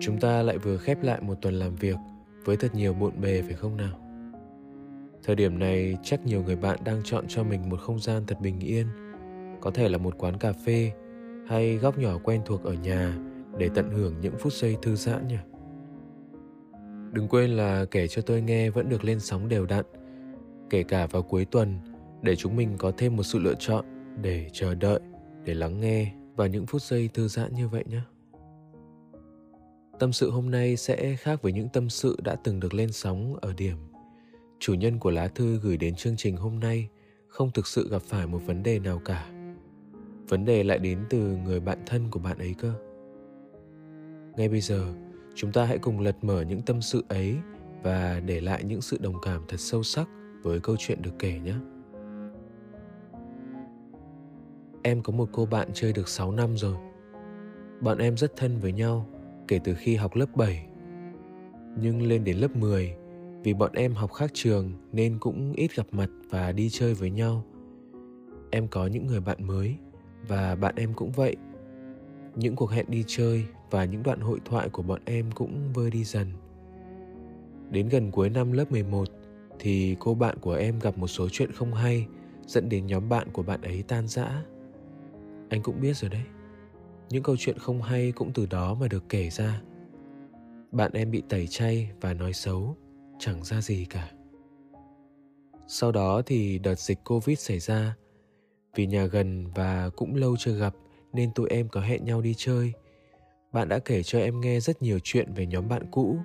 Chúng ta lại vừa khép lại một tuần làm việc với thật nhiều bộn bề phải không nào? Thời điểm này chắc nhiều người bạn đang chọn cho mình một không gian thật bình yên, có thể là một quán cà phê hay góc nhỏ quen thuộc ở nhà để tận hưởng những phút giây thư giãn nhỉ. Đừng quên là kể cho tôi nghe vẫn được lên sóng đều đặn, kể cả vào cuối tuần để chúng mình có thêm một sự lựa chọn để chờ đợi, để lắng nghe và những phút giây thư giãn như vậy nhé. Tâm sự hôm nay sẽ khác với những tâm sự đã từng được lên sóng ở điểm. Chủ nhân của lá thư gửi đến chương trình hôm nay không thực sự gặp phải một vấn đề nào cả. Vấn đề lại đến từ người bạn thân của bạn ấy cơ. Ngay bây giờ, chúng ta hãy cùng lật mở những tâm sự ấy và để lại những sự đồng cảm thật sâu sắc với câu chuyện được kể nhé. Em có một cô bạn chơi được 6 năm rồi. Bọn em rất thân với nhau kể từ khi học lớp 7. Nhưng lên đến lớp 10, vì bọn em học khác trường nên cũng ít gặp mặt và đi chơi với nhau. Em có những người bạn mới và bạn em cũng vậy. Những cuộc hẹn đi chơi và những đoạn hội thoại của bọn em cũng vơi đi dần. Đến gần cuối năm lớp 11 thì cô bạn của em gặp một số chuyện không hay dẫn đến nhóm bạn của bạn ấy tan rã. Anh cũng biết rồi đấy những câu chuyện không hay cũng từ đó mà được kể ra. Bạn em bị tẩy chay và nói xấu, chẳng ra gì cả. Sau đó thì đợt dịch covid xảy ra. Vì nhà gần và cũng lâu chưa gặp nên tụi em có hẹn nhau đi chơi. Bạn đã kể cho em nghe rất nhiều chuyện về nhóm bạn cũ.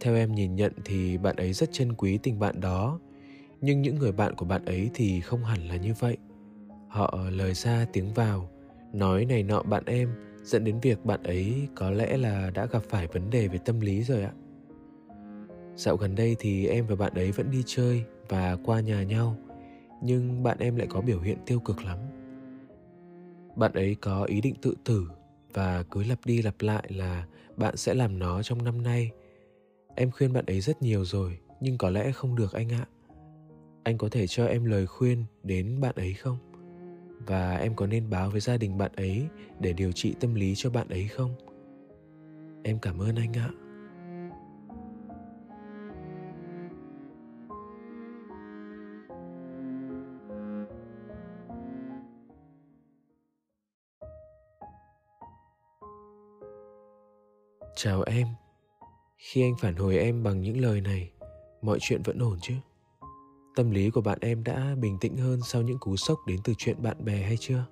Theo em nhìn nhận thì bạn ấy rất trân quý tình bạn đó. Nhưng những người bạn của bạn ấy thì không hẳn là như vậy. Họ lời ra tiếng vào nói này nọ bạn em, dẫn đến việc bạn ấy có lẽ là đã gặp phải vấn đề về tâm lý rồi ạ. Dạo gần đây thì em và bạn ấy vẫn đi chơi và qua nhà nhau, nhưng bạn em lại có biểu hiện tiêu cực lắm. Bạn ấy có ý định tự tử và cứ lặp đi lặp lại là bạn sẽ làm nó trong năm nay. Em khuyên bạn ấy rất nhiều rồi, nhưng có lẽ không được anh ạ. Anh có thể cho em lời khuyên đến bạn ấy không? Và em có nên báo với gia đình bạn ấy để điều trị tâm lý cho bạn ấy không? Em cảm ơn anh ạ. Chào em. Khi anh phản hồi em bằng những lời này, mọi chuyện vẫn ổn chứ? Tâm lý của bạn em đã bình tĩnh hơn sau những cú sốc đến từ chuyện bạn bè hay chưa?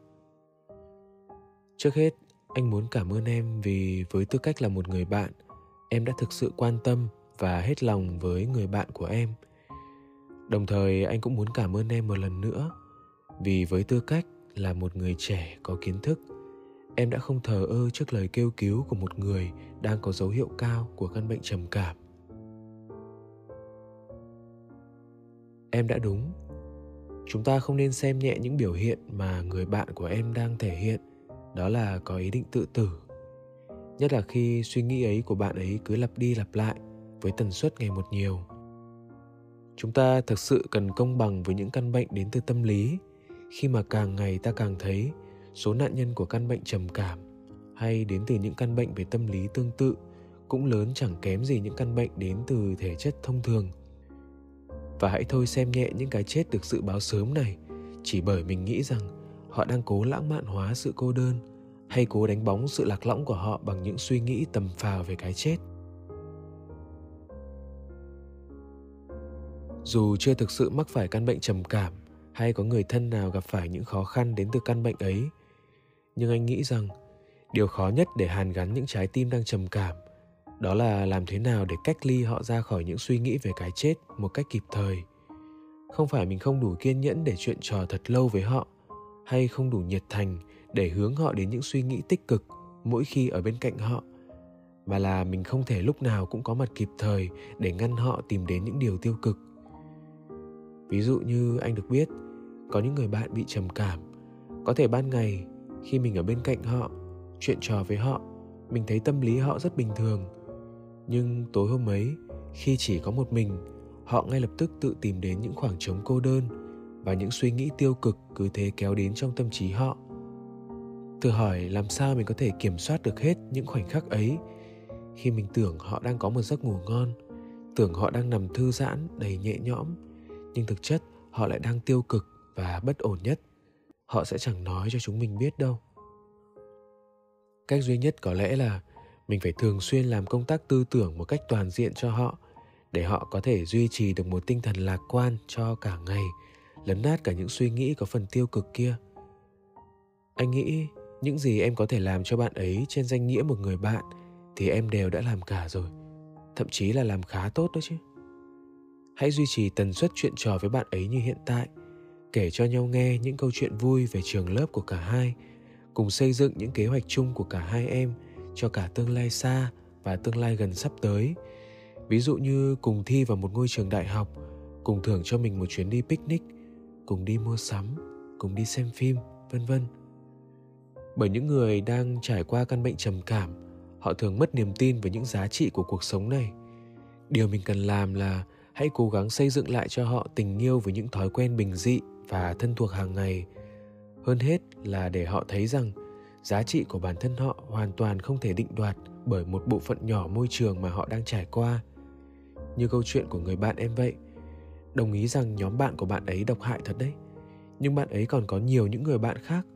Trước hết, anh muốn cảm ơn em vì với tư cách là một người bạn, em đã thực sự quan tâm và hết lòng với người bạn của em. Đồng thời, anh cũng muốn cảm ơn em một lần nữa vì với tư cách là một người trẻ có kiến thức, em đã không thờ ơ trước lời kêu cứu của một người đang có dấu hiệu cao của căn bệnh trầm cảm. Em đã đúng. Chúng ta không nên xem nhẹ những biểu hiện mà người bạn của em đang thể hiện. Đó là có ý định tự tử. Nhất là khi suy nghĩ ấy của bạn ấy cứ lặp đi lặp lại với tần suất ngày một nhiều. Chúng ta thực sự cần công bằng với những căn bệnh đến từ tâm lý. Khi mà càng ngày ta càng thấy số nạn nhân của căn bệnh trầm cảm hay đến từ những căn bệnh về tâm lý tương tự cũng lớn chẳng kém gì những căn bệnh đến từ thể chất thông thường và hãy thôi xem nhẹ những cái chết được dự báo sớm này. Chỉ bởi mình nghĩ rằng họ đang cố lãng mạn hóa sự cô đơn, hay cố đánh bóng sự lạc lõng của họ bằng những suy nghĩ tầm phào về cái chết. Dù chưa thực sự mắc phải căn bệnh trầm cảm, hay có người thân nào gặp phải những khó khăn đến từ căn bệnh ấy, nhưng anh nghĩ rằng điều khó nhất để hàn gắn những trái tim đang trầm cảm đó là làm thế nào để cách ly họ ra khỏi những suy nghĩ về cái chết một cách kịp thời? Không phải mình không đủ kiên nhẫn để chuyện trò thật lâu với họ, hay không đủ nhiệt thành để hướng họ đến những suy nghĩ tích cực mỗi khi ở bên cạnh họ, mà là mình không thể lúc nào cũng có mặt kịp thời để ngăn họ tìm đến những điều tiêu cực. Ví dụ như anh được biết, có những người bạn bị trầm cảm, có thể ban ngày khi mình ở bên cạnh họ, chuyện trò với họ, mình thấy tâm lý họ rất bình thường nhưng tối hôm ấy, khi chỉ có một mình, họ ngay lập tức tự tìm đến những khoảng trống cô đơn và những suy nghĩ tiêu cực cứ thế kéo đến trong tâm trí họ. Tự hỏi làm sao mình có thể kiểm soát được hết những khoảnh khắc ấy. Khi mình tưởng họ đang có một giấc ngủ ngon, tưởng họ đang nằm thư giãn, đầy nhẹ nhõm, nhưng thực chất họ lại đang tiêu cực và bất ổn nhất. Họ sẽ chẳng nói cho chúng mình biết đâu. Cách duy nhất có lẽ là mình phải thường xuyên làm công tác tư tưởng một cách toàn diện cho họ, để họ có thể duy trì được một tinh thần lạc quan cho cả ngày, lấn nát cả những suy nghĩ có phần tiêu cực kia. Anh nghĩ những gì em có thể làm cho bạn ấy trên danh nghĩa một người bạn thì em đều đã làm cả rồi, thậm chí là làm khá tốt đó chứ. Hãy duy trì tần suất chuyện trò với bạn ấy như hiện tại, kể cho nhau nghe những câu chuyện vui về trường lớp của cả hai, cùng xây dựng những kế hoạch chung của cả hai em cho cả tương lai xa và tương lai gần sắp tới. Ví dụ như cùng thi vào một ngôi trường đại học, cùng thưởng cho mình một chuyến đi picnic, cùng đi mua sắm, cùng đi xem phim, vân vân. Bởi những người đang trải qua căn bệnh trầm cảm, họ thường mất niềm tin với những giá trị của cuộc sống này. Điều mình cần làm là hãy cố gắng xây dựng lại cho họ tình yêu với những thói quen bình dị và thân thuộc hàng ngày. Hơn hết là để họ thấy rằng giá trị của bản thân họ hoàn toàn không thể định đoạt bởi một bộ phận nhỏ môi trường mà họ đang trải qua. Như câu chuyện của người bạn em vậy, đồng ý rằng nhóm bạn của bạn ấy độc hại thật đấy. Nhưng bạn ấy còn có nhiều những người bạn khác,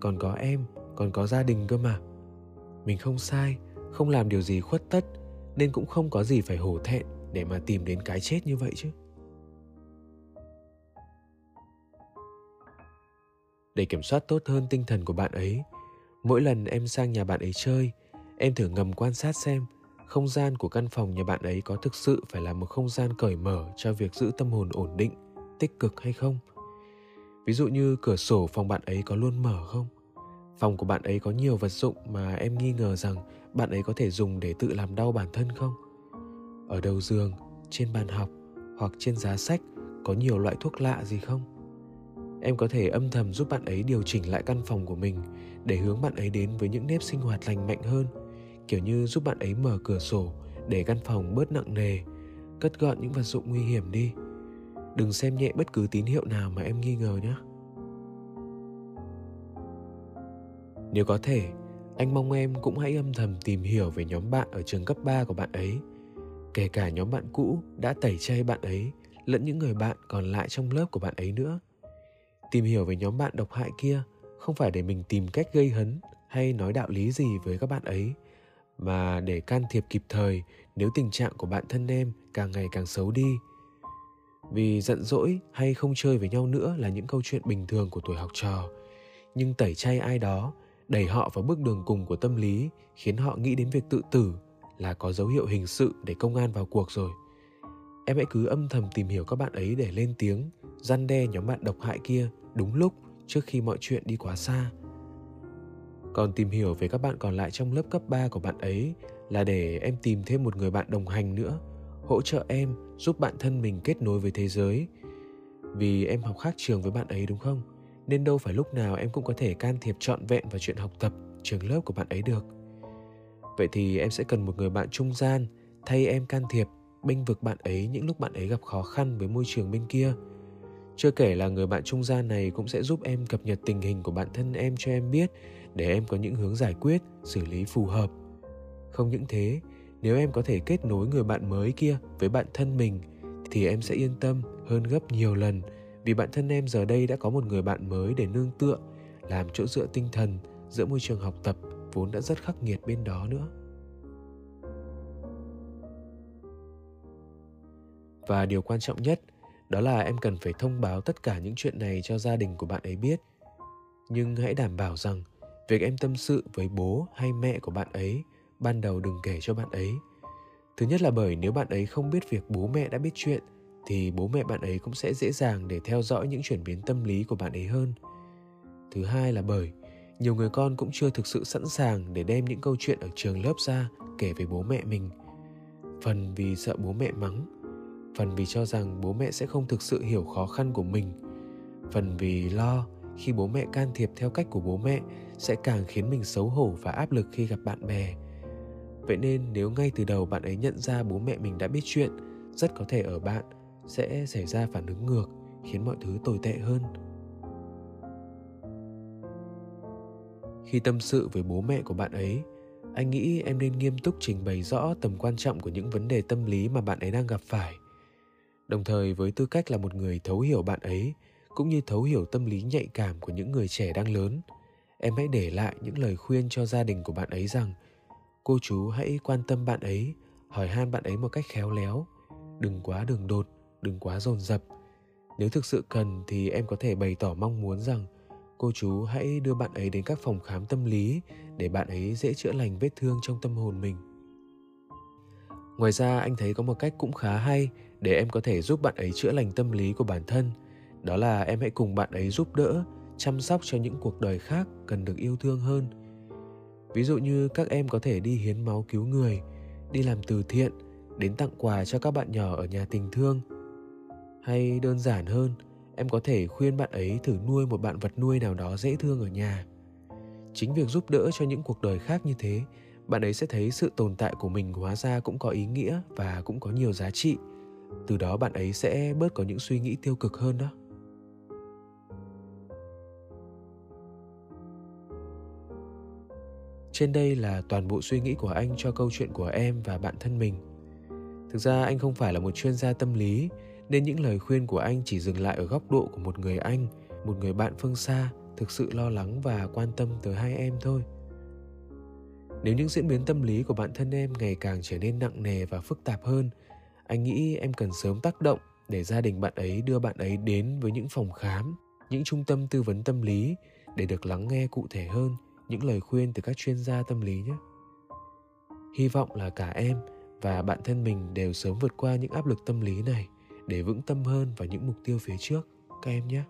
còn có em, còn có gia đình cơ mà. Mình không sai, không làm điều gì khuất tất, nên cũng không có gì phải hổ thẹn để mà tìm đến cái chết như vậy chứ. Để kiểm soát tốt hơn tinh thần của bạn ấy mỗi lần em sang nhà bạn ấy chơi, em thử ngầm quan sát xem không gian của căn phòng nhà bạn ấy có thực sự phải là một không gian cởi mở cho việc giữ tâm hồn ổn định, tích cực hay không. Ví dụ như cửa sổ phòng bạn ấy có luôn mở không? Phòng của bạn ấy có nhiều vật dụng mà em nghi ngờ rằng bạn ấy có thể dùng để tự làm đau bản thân không? Ở đầu giường, trên bàn học hoặc trên giá sách có nhiều loại thuốc lạ gì không? Em có thể âm thầm giúp bạn ấy điều chỉnh lại căn phòng của mình để hướng bạn ấy đến với những nếp sinh hoạt lành mạnh hơn. Kiểu như giúp bạn ấy mở cửa sổ để căn phòng bớt nặng nề, cất gọn những vật dụng nguy hiểm đi. Đừng xem nhẹ bất cứ tín hiệu nào mà em nghi ngờ nhé. Nếu có thể, anh mong em cũng hãy âm thầm tìm hiểu về nhóm bạn ở trường cấp 3 của bạn ấy, kể cả nhóm bạn cũ đã tẩy chay bạn ấy lẫn những người bạn còn lại trong lớp của bạn ấy nữa tìm hiểu về nhóm bạn độc hại kia không phải để mình tìm cách gây hấn hay nói đạo lý gì với các bạn ấy, mà để can thiệp kịp thời nếu tình trạng của bạn thân em càng ngày càng xấu đi. Vì giận dỗi hay không chơi với nhau nữa là những câu chuyện bình thường của tuổi học trò, nhưng tẩy chay ai đó, đẩy họ vào bước đường cùng của tâm lý khiến họ nghĩ đến việc tự tử là có dấu hiệu hình sự để công an vào cuộc rồi. Em hãy cứ âm thầm tìm hiểu các bạn ấy để lên tiếng răn đe nhóm bạn độc hại kia đúng lúc trước khi mọi chuyện đi quá xa còn tìm hiểu về các bạn còn lại trong lớp cấp 3 của bạn ấy là để em tìm thêm một người bạn đồng hành nữa, hỗ trợ em giúp bạn thân mình kết nối với thế giới. Vì em học khác trường với bạn ấy đúng không? Nên đâu phải lúc nào em cũng có thể can thiệp trọn vẹn vào chuyện học tập, trường lớp của bạn ấy được. Vậy thì em sẽ cần một người bạn trung gian thay em can thiệp, bênh vực bạn ấy những lúc bạn ấy gặp khó khăn với môi trường bên kia. Chưa kể là người bạn trung gian này cũng sẽ giúp em cập nhật tình hình của bản thân em cho em biết, để em có những hướng giải quyết, xử lý phù hợp. Không những thế, nếu em có thể kết nối người bạn mới kia với bạn thân mình, thì em sẽ yên tâm hơn gấp nhiều lần, vì bạn thân em giờ đây đã có một người bạn mới để nương tựa, làm chỗ dựa tinh thần giữa môi trường học tập vốn đã rất khắc nghiệt bên đó nữa. Và điều quan trọng nhất đó là em cần phải thông báo tất cả những chuyện này cho gia đình của bạn ấy biết. Nhưng hãy đảm bảo rằng, việc em tâm sự với bố hay mẹ của bạn ấy ban đầu đừng kể cho bạn ấy. Thứ nhất là bởi nếu bạn ấy không biết việc bố mẹ đã biết chuyện, thì bố mẹ bạn ấy cũng sẽ dễ dàng để theo dõi những chuyển biến tâm lý của bạn ấy hơn. Thứ hai là bởi nhiều người con cũng chưa thực sự sẵn sàng để đem những câu chuyện ở trường lớp ra kể về bố mẹ mình. Phần vì sợ bố mẹ mắng phần vì cho rằng bố mẹ sẽ không thực sự hiểu khó khăn của mình. Phần vì lo khi bố mẹ can thiệp theo cách của bố mẹ sẽ càng khiến mình xấu hổ và áp lực khi gặp bạn bè. Vậy nên nếu ngay từ đầu bạn ấy nhận ra bố mẹ mình đã biết chuyện, rất có thể ở bạn sẽ xảy ra phản ứng ngược, khiến mọi thứ tồi tệ hơn. Khi tâm sự với bố mẹ của bạn ấy, anh nghĩ em nên nghiêm túc trình bày rõ tầm quan trọng của những vấn đề tâm lý mà bạn ấy đang gặp phải đồng thời với tư cách là một người thấu hiểu bạn ấy, cũng như thấu hiểu tâm lý nhạy cảm của những người trẻ đang lớn, em hãy để lại những lời khuyên cho gia đình của bạn ấy rằng, cô chú hãy quan tâm bạn ấy, hỏi han bạn ấy một cách khéo léo. Đừng quá đường đột, đừng quá dồn dập. Nếu thực sự cần thì em có thể bày tỏ mong muốn rằng, cô chú hãy đưa bạn ấy đến các phòng khám tâm lý để bạn ấy dễ chữa lành vết thương trong tâm hồn mình. Ngoài ra, anh thấy có một cách cũng khá hay để em có thể giúp bạn ấy chữa lành tâm lý của bản thân. Đó là em hãy cùng bạn ấy giúp đỡ, chăm sóc cho những cuộc đời khác cần được yêu thương hơn. Ví dụ như các em có thể đi hiến máu cứu người, đi làm từ thiện, đến tặng quà cho các bạn nhỏ ở nhà tình thương. Hay đơn giản hơn, em có thể khuyên bạn ấy thử nuôi một bạn vật nuôi nào đó dễ thương ở nhà. Chính việc giúp đỡ cho những cuộc đời khác như thế, bạn ấy sẽ thấy sự tồn tại của mình hóa ra cũng có ý nghĩa và cũng có nhiều giá trị từ đó bạn ấy sẽ bớt có những suy nghĩ tiêu cực hơn đó. Trên đây là toàn bộ suy nghĩ của anh cho câu chuyện của em và bạn thân mình. Thực ra anh không phải là một chuyên gia tâm lý, nên những lời khuyên của anh chỉ dừng lại ở góc độ của một người anh, một người bạn phương xa, thực sự lo lắng và quan tâm tới hai em thôi. Nếu những diễn biến tâm lý của bản thân em ngày càng trở nên nặng nề và phức tạp hơn anh nghĩ em cần sớm tác động để gia đình bạn ấy đưa bạn ấy đến với những phòng khám, những trung tâm tư vấn tâm lý để được lắng nghe cụ thể hơn những lời khuyên từ các chuyên gia tâm lý nhé. Hy vọng là cả em và bạn thân mình đều sớm vượt qua những áp lực tâm lý này để vững tâm hơn vào những mục tiêu phía trước. Các em nhé.